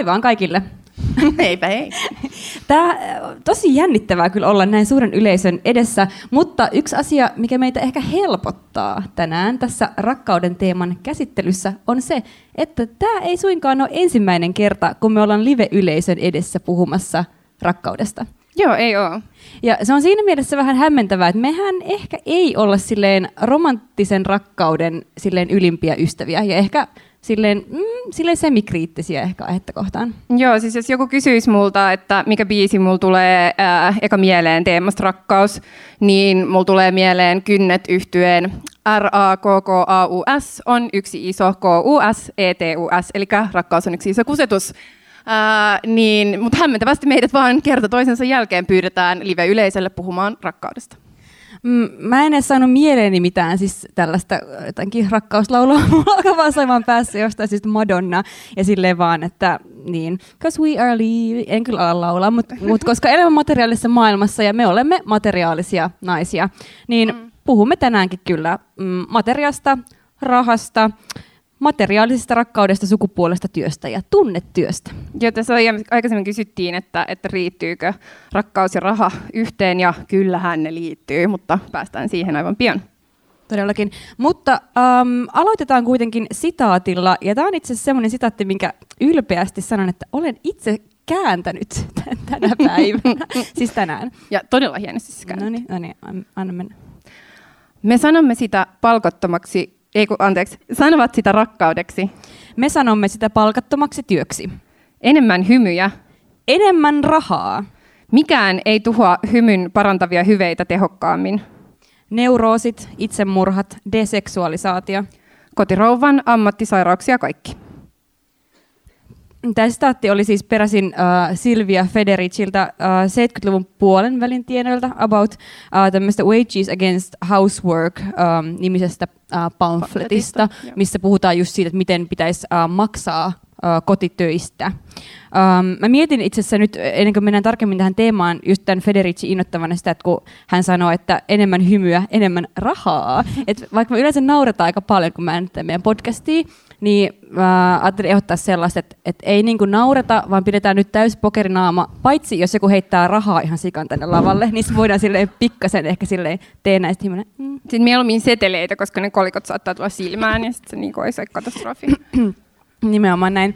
Moi vaan kaikille. Heipä hei. Tämä tosi jännittävää kyllä olla näin suuren yleisön edessä, mutta yksi asia, mikä meitä ehkä helpottaa tänään tässä rakkauden teeman käsittelyssä, on se, että tämä ei suinkaan ole ensimmäinen kerta, kun me ollaan live-yleisön edessä puhumassa rakkaudesta. Joo, ei ole. Ja se on siinä mielessä vähän hämmentävää, että mehän ehkä ei olla silleen romanttisen rakkauden silleen ylimpiä ystäviä. Ja ehkä silleen, mm, silleen semikriittisiä ehkä aihetta kohtaan. Joo, siis jos joku kysyisi multa, että mikä biisi mulla tulee äh, eka mieleen teemasta rakkaus, niin mulla tulee mieleen kynnet yhtyeen R-A-K-K-A-U-S on yksi iso K-U-S-E-T-U-S, eli rakkaus on yksi iso kusetus. Äh, niin, mutta hämmentävästi meidät vaan kerta toisensa jälkeen pyydetään live-yleisölle puhumaan rakkaudesta. Mm, mä en edes saanut mieleeni mitään siis tällaista jotenkin rakkauslaulua. Mulla alkaa vaan soimaan päässä jostain siis Madonna ja silleen vaan, että niin, cause we are leaving, en kyllä ala laulaa, mutta mut koska elämme materiaalisessa maailmassa ja me olemme materiaalisia naisia, niin mm. puhumme tänäänkin kyllä mm, materiasta, rahasta, materiaalisesta rakkaudesta, sukupuolesta, työstä ja tunnetyöstä. Joo, tässä aikaisemmin kysyttiin, että, että riittyykö rakkaus ja raha yhteen, ja kyllähän ne liittyy, mutta päästään siihen aivan pian. Todellakin. Mutta um, aloitetaan kuitenkin sitaatilla, ja tämä on itse asiassa semmoinen sitaatti, minkä ylpeästi sanon, että olen itse kääntänyt tänä päivänä, siis tänään. Ja todella hienosti siis No niin, no niin, anna mennä. Me sanomme sitä palkattomaksi ei kun, anteeksi, sanovat sitä rakkaudeksi. Me sanomme sitä palkattomaksi työksi. Enemmän hymyjä. Enemmän rahaa. Mikään ei tuhoa hymyn parantavia hyveitä tehokkaammin. Neuroosit, itsemurhat, deseksualisaatio. Kotirouvan ammattisairauksia kaikki. Tämä sitaatti oli siis peräisin uh, Silvia Federiciltä uh, 70-luvun puolen välin tienoilta about uh, tämmöistä Wages Against Housework um, nimisestä uh, pamfletista, missä puhutaan just siitä, että miten pitäisi uh, maksaa uh, kotitöistä. Um, mä mietin itse asiassa nyt, ennen kuin mennään tarkemmin tähän teemaan, just tämän Federici innoittavana sitä, että kun hän sanoi, että enemmän hymyä, enemmän rahaa. Et vaikka me yleensä nauretaan aika paljon, kun mä en meidän podcastia, niin mä ajattelin ehdottaa sellaista, että, että ei niin kuin naureta, vaan pidetään nyt täys pokerinaama, paitsi jos joku heittää rahaa ihan sikan tänne lavalle, niin se voidaan silleen pikkasen ehkä silleen tee näistä. Mm. Sitten mieluummin seteleitä, koska ne kolikot saattaa tulla silmään ja sitten se niin olisi katastrofi. Nimenomaan näin.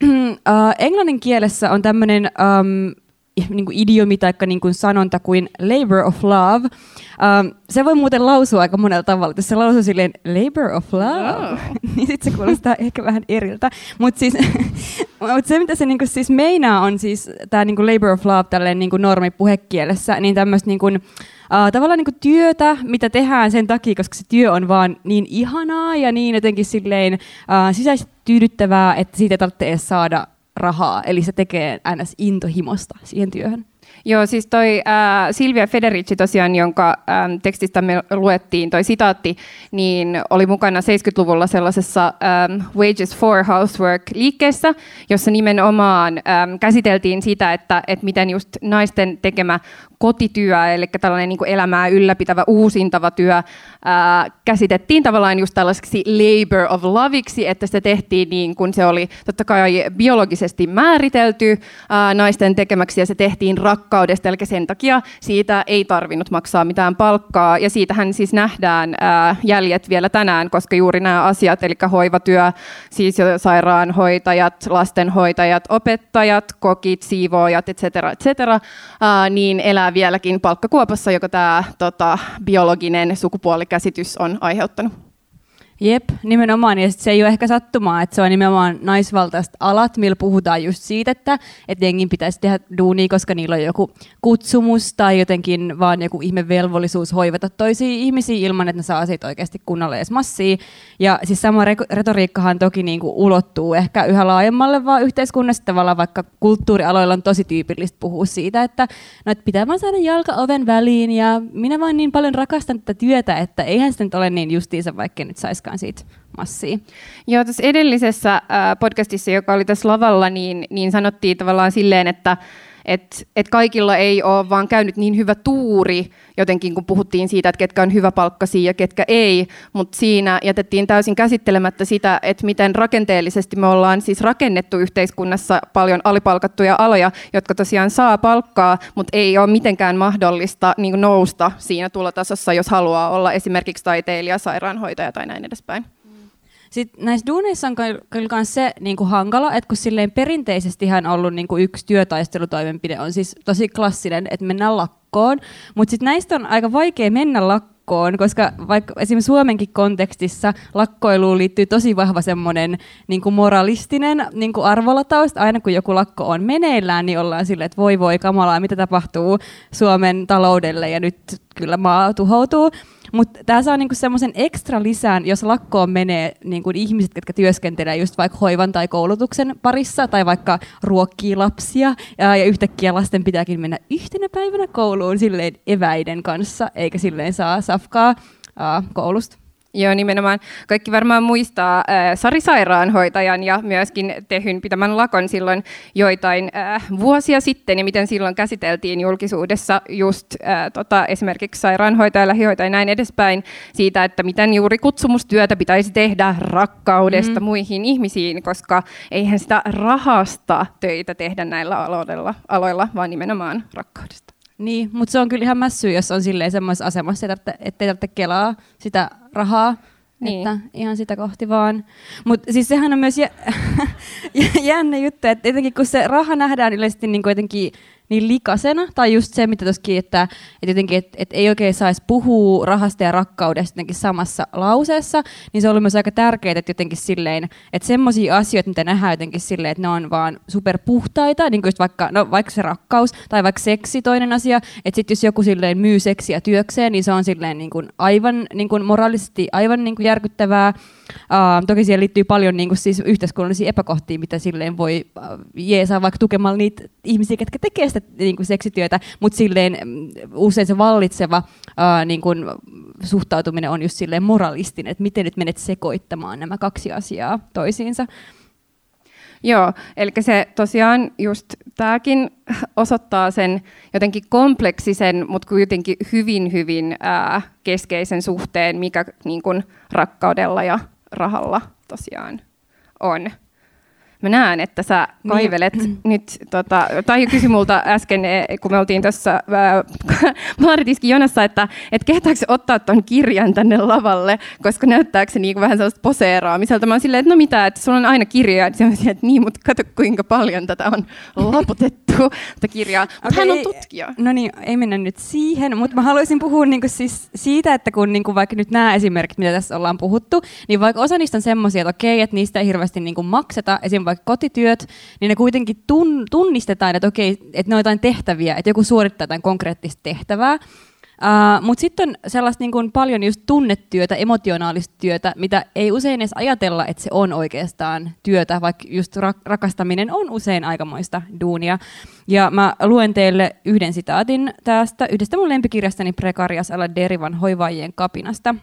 englannin kielessä on tämmöinen um, niin kuin idiomi tai niin kuin sanonta kuin labor of love. Um, se voi muuten lausua aika monella tavalla. Jos se lausuu silleen labor of love, oh. niin sitten se kuulostaa ehkä vähän eriltä. Mutta siis, mut se, mitä se niin kuin siis meinaa, on siis tämä niin labor of love tälleen niin kuin normi puhekielessä, niin tämmöistä niin kuin, Uh, tavallaan niin kuin työtä, mitä tehdään sen takia, koska se työ on vaan niin ihanaa ja niin jotenkin silleen uh, sisäisesti tyydyttävää, että siitä ei tarvitse edes saada rahaa, eli se tekee ns. intohimosta siihen työhön. Joo, siis toi äh, Silvia Federici tosiaan, jonka äh, tekstistä me luettiin, toi sitaatti, niin oli mukana 70-luvulla sellaisessa ähm, Wages for Housework-liikkeessä, jossa nimenomaan ähm, käsiteltiin sitä, että, että miten just naisten tekemä kotityö, eli tällainen niin elämää ylläpitävä, uusintava työ, ää, käsitettiin tavallaan just tällaiseksi labor of loveiksi, että se tehtiin niin kuin se oli totta kai biologisesti määritelty ää, naisten tekemäksi, ja se tehtiin rakkaudesta, eli sen takia siitä ei tarvinnut maksaa mitään palkkaa, ja siitähän siis nähdään ää, jäljet vielä tänään, koska juuri nämä asiat, eli hoivatyö, siis sairaanhoitajat, lastenhoitajat, opettajat, kokit, siivoojat, etc., etc., ää, niin elää vieläkin palkkakuopassa, joka tämä tota, biologinen sukupuolikäsitys on aiheuttanut. Jep, nimenomaan. Ja se ei ole ehkä sattumaa, että se on nimenomaan naisvaltaiset alat, millä puhutaan just siitä, että, että jengin pitäisi tehdä duunia, koska niillä on joku kutsumus tai jotenkin vaan joku ihme velvollisuus hoivata toisia ihmisiä ilman, että ne saa siitä oikeasti kunnolla edes massia. Ja siis sama retoriikkahan toki niin kuin ulottuu ehkä yhä laajemmalle vaan yhteiskunnassa, tavallaan vaikka kulttuurialoilla on tosi tyypillistä puhua siitä, että, no, että pitää vaan saada jalka oven väliin ja minä vaan niin paljon rakastan tätä työtä, että eihän se nyt ole niin justiinsa, vaikka nyt saisi saisikaan siitä massia. Joo, tässä edellisessä podcastissa, joka oli tässä lavalla, niin, niin sanottiin tavallaan silleen, että että et kaikilla ei ole vaan käynyt niin hyvä tuuri, jotenkin kun puhuttiin siitä, että ketkä on hyväpalkkaisia ja ketkä ei, mutta siinä jätettiin täysin käsittelemättä sitä, että miten rakenteellisesti me ollaan siis rakennettu yhteiskunnassa paljon alipalkattuja aloja, jotka tosiaan saa palkkaa, mutta ei ole mitenkään mahdollista niin nousta siinä tulotasossa, jos haluaa olla esimerkiksi taiteilija, sairaanhoitaja tai näin edespäin. Sitten näissä duuneissa on kyllä myös se niin kuin hankala, että kun silleen perinteisesti on ollut niin kuin yksi työtaistelutoimenpide, on siis tosi klassinen, että mennään lakkoon, mutta sitten näistä on aika vaikea mennä lakkoon, koska vaikka esimerkiksi Suomenkin kontekstissa lakkoiluun liittyy tosi vahva semmoinen niin kuin moralistinen niin kuin arvolataus, aina kun joku lakko on meneillään, niin ollaan silleen, että voi voi kamalaa, mitä tapahtuu Suomen taloudelle ja nyt kyllä maa tuhoutuu. Mutta tämä saa niinku semmoisen ekstra lisään, jos lakkoon menee niinku ihmiset, jotka työskentelee just vaikka hoivan tai koulutuksen parissa, tai vaikka ruokkii lapsia, ja, yhtäkkiä lasten pitääkin mennä yhtenä päivänä kouluun silleen eväiden kanssa, eikä silleen saa safkaa uh, koulusta. Joo, nimenomaan. Kaikki varmaan muistaa äh, Sari Sairaanhoitajan ja myöskin Tehyn pitämän lakon silloin joitain äh, vuosia sitten, ja miten silloin käsiteltiin julkisuudessa just äh, tota, esimerkiksi sairaanhoitaja, lähihoitaja ja näin edespäin siitä, että miten juuri kutsumustyötä pitäisi tehdä rakkaudesta mm. muihin ihmisiin, koska eihän sitä rahasta töitä tehdä näillä aloilla, aloilla vaan nimenomaan rakkaudesta. Niin, mutta se on kyllä ihan mässy, jos on silleen semmoisessa asemassa, että ei tarvitse kelaa sitä rahaa, niin. että ihan sitä kohti vaan. Mutta siis sehän on myös jä, jännä juttu, että etenkin kun se raha nähdään yleisesti niin jotenkin niin likasena, tai just se, mitä tuossakin, että, että jotenkin, että, että ei oikein saisi puhua rahasta ja rakkaudesta jotenkin samassa lauseessa, niin se ollut myös aika tärkeää, että jotenkin silleen, että semmoisia asioita, mitä nähdään jotenkin silleen, että ne on vaan superpuhtaita, niin kuin just vaikka, no, vaikka se rakkaus, tai vaikka seksi toinen asia, että sitten jos joku silleen myy seksiä työkseen, niin se on silleen niin kuin aivan niin kuin moraalisesti aivan niin kuin järkyttävää, Uh, toki siihen liittyy paljon niin kuin siis yhteiskunnallisia epäkohtia, mitä silleen voi uh, jeesaa vaikka tukemalla niitä ihmisiä, jotka tekee sitä niin kuin seksityötä, mutta silleen mm, usein se vallitseva uh, niin kuin, suhtautuminen on just silleen moralistinen, että miten nyt menet sekoittamaan nämä kaksi asiaa toisiinsa. Joo, eli se tosiaan just tämäkin osoittaa sen jotenkin kompleksisen, mutta kuitenkin hyvin, hyvin ää, keskeisen suhteen, mikä niin kuin, rakkaudella ja rahalla tosiaan on mä näen, että sä niin. kaivelet niin. nyt, tota, tai kysyi multa äsken, e, kun me oltiin tuossa Maaritiskin jonassa, että et kehtaako ottaa ton kirjan tänne lavalle, koska näyttääkö se niinku vähän sellaista poseeraamiselta. Mä oon silleen, että no mitä, että sulla on aina että, että niin, mutta kato kuinka paljon tätä on laputettu, tätä kirjaa. Mutta okay. hän on tutkija. No niin, ei mennä nyt siihen, mutta mä haluaisin puhua niinku siis siitä, että kun niinku vaikka nyt nämä esimerkit, mitä tässä ollaan puhuttu, niin vaikka osa niistä on semmoisia, että okei, että niistä ei hirveästi niinku makseta, esim vaikka kotityöt, niin ne kuitenkin tun, tunnistetaan, että okei, että ne on jotain tehtäviä, että joku suorittaa jotain konkreettista tehtävää. Uh, Mutta sitten on sellaista niin kuin paljon just tunnetyötä, emotionaalista työtä, mitä ei usein edes ajatella, että se on oikeastaan työtä, vaikka just rak- rakastaminen on usein aikamoista duunia. Ja mä luen teille yhden sitaatin tästä yhdestä mun lempikirjastani Prekarias alla Derivan hoivaajien kapinasta.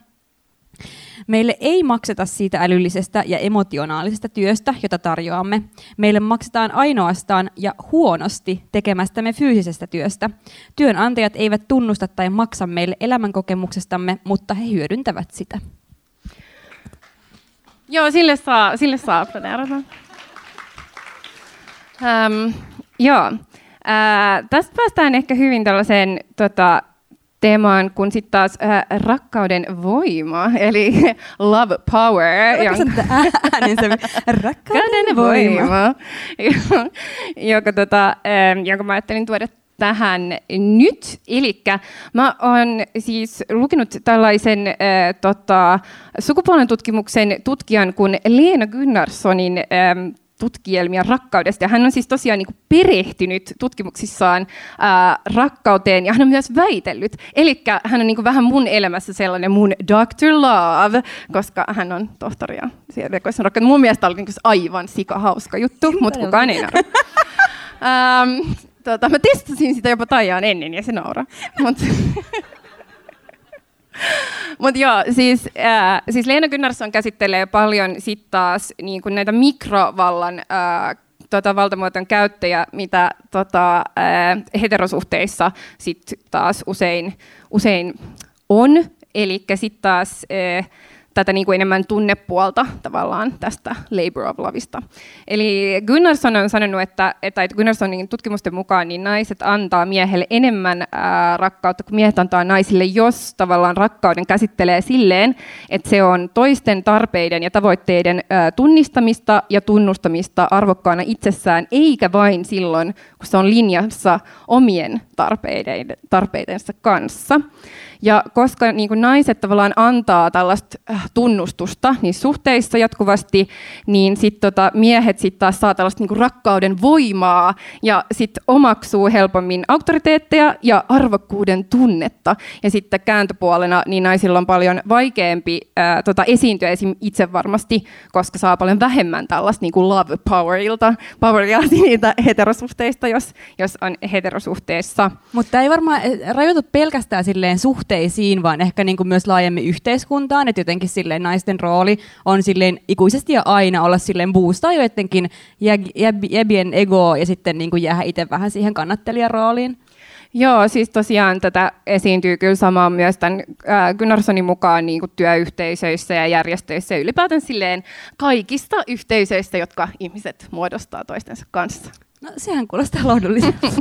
Meille ei makseta siitä älyllisestä ja emotionaalisesta työstä, jota tarjoamme. Meille maksetaan ainoastaan ja huonosti tekemästämme fyysisestä työstä. Työnantajat eivät tunnusta tai maksa meille elämänkokemuksestamme, mutta he hyödyntävät sitä. Joo, sille saa, sille saa Um, joo. Uh, tästä päästään ehkä hyvin tällaiseen tota, teemaan kuin sitten taas äh, rakkauden voima, eli love power. Jonka, äänen se, rakkauden voima. joka, tota, äh, jonka mä ajattelin tuoda tähän nyt. Eli mä oon siis lukenut tällaisen äh, tota, sukupuolen tutkimuksen tutkijan kuin Leena Gunnarssonin äh, tutkielmia rakkaudesta. Ja hän on siis tosiaan niin kuin perehtynyt tutkimuksissaan ää, rakkauteen ja hän on myös väitellyt. Eli hän on niin kuin vähän mun elämässä sellainen mun Dr. Love, koska hän on tohtori ja rakkaus. Mun mielestä oli niin aivan hauska juttu, mutta kukaan ei naura. ähm, tota, mä testasin sitä jopa Taijaan ennen ja se nauraa. Mutta joo, siis, äh, siis Leena Gunnarsson käsittelee paljon sit taas niin näitä mikrovallan äh, tota, valtamuoton käyttäjä, mitä tota, ää, heterosuhteissa sitten taas usein, usein on. Eli sitten taas ää, tätä niin kuin enemmän tunnepuolta tavallaan tästä labor of loveista. Eli Gunnarsson on sanonut, että, että Gunnarssonin tutkimusten mukaan niin naiset antaa miehelle enemmän ää, rakkautta kuin miehet antaa naisille, jos tavallaan rakkauden käsittelee silleen, että se on toisten tarpeiden ja tavoitteiden ää, tunnistamista ja tunnustamista arvokkaana itsessään, eikä vain silloin, kun se on linjassa omien tarpeiden, tarpeidensa kanssa. Ja koska niin kuin naiset tavallaan antaa tällaista äh, tunnustusta niissä suhteissa jatkuvasti, niin sit tota, miehet sitten taas saa tällaista niin kuin rakkauden voimaa ja sitten omaksuu helpommin auktoriteetteja ja arvokkuuden tunnetta. Ja sitten kääntöpuolena niin naisilla on paljon vaikeampi ää, tota, esiintyä esim. itse varmasti, koska saa paljon vähemmän tällaista niin kuin love powerilta, poweria niitä heterosuhteista, jos, jos on heterosuhteessa. Mutta ei varmaan rajoitu pelkästään silleen suhteeseen, suhteisiin, vaan ehkä niin kuin myös laajemmin yhteiskuntaan, että jotenkin silleen naisten rooli on silleen ikuisesti ja aina olla silleen boostaa joidenkin jäbien ego ja sitten niin kuin jäädä itse vähän siihen kannattelijan rooliin. Joo, siis tosiaan tätä esiintyy kyllä samaa myös tämän äh, Gunnarssonin mukaan niin kuin työyhteisöissä ja järjestöissä ja ylipäätään silleen kaikista yhteisöistä, jotka ihmiset muodostaa toistensa kanssa. No sehän kuulostaa lohdulliselta.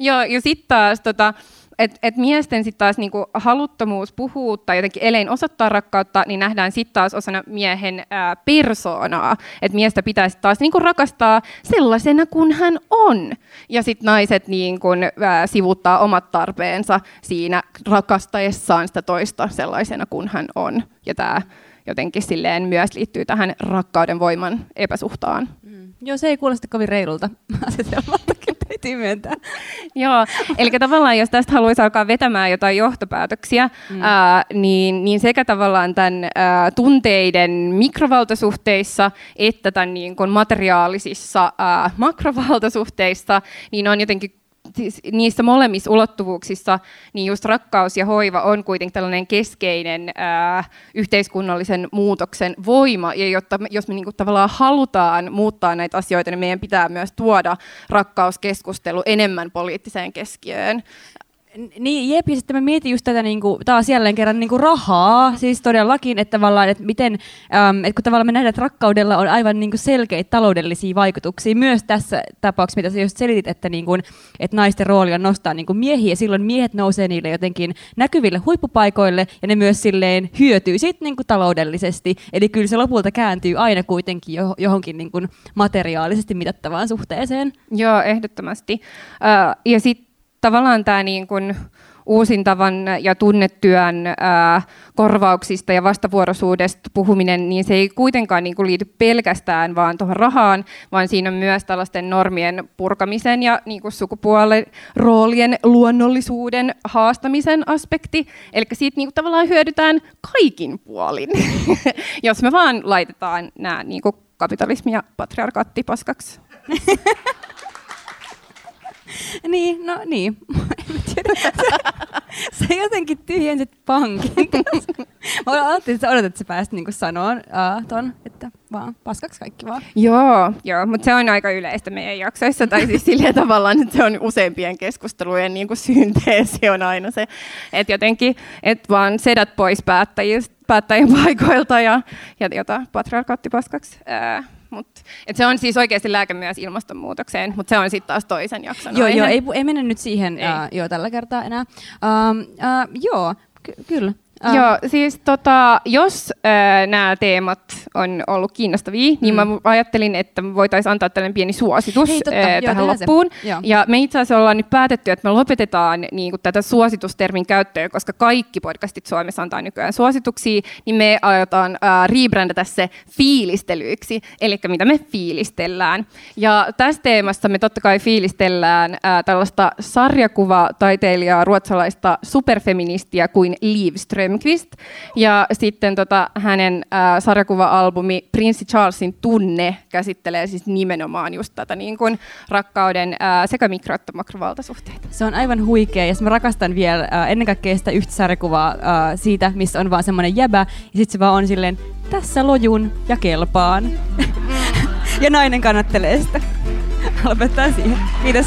Joo, ja sitten taas tota, et, et miesten sitten taas niinku haluttomuus puhua tai jotenkin elein osoittaa rakkautta, niin nähdään sitten taas osana miehen ää, persoonaa. Että miestä pitäisi taas niinku rakastaa sellaisena kuin hän on. Ja sitten naiset niinku, ää, sivuttaa omat tarpeensa siinä rakastaessaan sitä toista sellaisena kuin hän on. Ja tämä jotenkin silleen myös liittyy tähän rakkauden voiman epäsuhtaan. Joo, se ei kuulosta kovin reilulta asetelmalta täytyy myöntää. Joo, eli tavallaan jos tästä haluaisi alkaa vetämään jotain johtopäätöksiä, mm. ää, niin, niin sekä tavallaan tämän ää, tunteiden mikrovaltasuhteissa että tämän niin kuin materiaalisissa ää, makrovaltasuhteissa, niin on jotenkin niissä molemmissa ulottuvuuksissa, niin just rakkaus ja hoiva on kuitenkin tällainen keskeinen ää, yhteiskunnallisen muutoksen voima, ja jotta, jos me niinku tavallaan halutaan muuttaa näitä asioita, niin meidän pitää myös tuoda rakkauskeskustelu enemmän poliittiseen keskiöön. Niin, jep, ja sitten mä mietin just tätä niin kuin, taas jälleen kerran niin kuin rahaa, siis todellakin, että tavallaan, että miten, äm, että kun tavallaan me nähdään, että rakkaudella on aivan niin kuin selkeitä taloudellisia vaikutuksia, myös tässä tapauksessa, mitä sä just selitit, että, niin kuin, että naisten rooli on nostaa niin kuin miehiä, silloin miehet nousee niille jotenkin näkyville huippupaikoille, ja ne myös silleen hyötyy sitten niin kuin taloudellisesti, eli kyllä se lopulta kääntyy aina kuitenkin johonkin niin kuin materiaalisesti mitattavaan suhteeseen. Joo, ehdottomasti. Uh, ja sitten tavallaan tämä niin kuin uusintavan ja tunnetyön korvauksista ja vastavuoroisuudesta puhuminen, niin se ei kuitenkaan niin kuin liity pelkästään vaan tuohon rahaan, vaan siinä on myös tällaisten normien purkamisen ja niin kuin sukupuolen roolien luonnollisuuden haastamisen aspekti. Eli siitä niin kuin tavallaan hyödytään kaikin puolin, jos me vaan laitetaan nämä niin kuin kapitalismi ja patriarkaatti paskaksi. niin, no niin. sä jotenkin tyhjensit pankin. Mä ajattelin, että sä odotat, että sä pääsit niinku sanoa uh, ton, että vaan paskaksi kaikki vaan. Joo, joo mutta se on aika yleistä meidän jaksoissa, tai siis sillä tavallaan, että se on useampien keskustelujen niin kuin synteesi on aina se, että jotenkin, että vaan sedät pois päättäjistä, päättäjien paikoilta ja, ja jota patriarkaatti paskaksi. Ää, Mut, et se on siis oikeasti lääke myös ilmastonmuutokseen, mutta se on sitten taas toisen jakson Joo, joo ei, ei mennä nyt siihen ei. Uh, joo, tällä kertaa enää. Um, uh, joo, ky- kyllä. Uh. Joo, siis tota, jos äh, nämä teemat on ollut kiinnostavia, mm. niin mä ajattelin, että voitaisiin antaa tällainen pieni suositus Hei, totta, äh, tähän joo, loppuun. Ja me itse asiassa ollaan nyt päätetty, että me lopetetaan niin kuin, tätä suositustermin käyttöä, koska kaikki podcastit Suomessa antaa nykyään suosituksia, niin me aiotaan äh, rebrändätä se fiilistelyiksi, eli mitä me fiilistellään. Ja tässä teemassa me totta kai fiilistellään äh, tällaista sarjakuvataiteilijaa, ruotsalaista superfeministiä kuin Liv Ström Strömqvist. Ja sitten tota, hänen äh, sarjakuva-albumi Prinssi Charlesin tunne käsittelee siis nimenomaan just tätä niin kuin rakkauden äh, sekä mikro- että makrovaltasuhteita. Se on aivan huikea ja mä rakastan vielä äh, ennen kaikkea sitä yhtä sarjakuvaa äh, siitä, missä on vaan semmoinen jäbä ja sitten se vaan on silleen, tässä lojun ja kelpaan. ja nainen kannattelee sitä. Lopettaa siihen. Kiitos.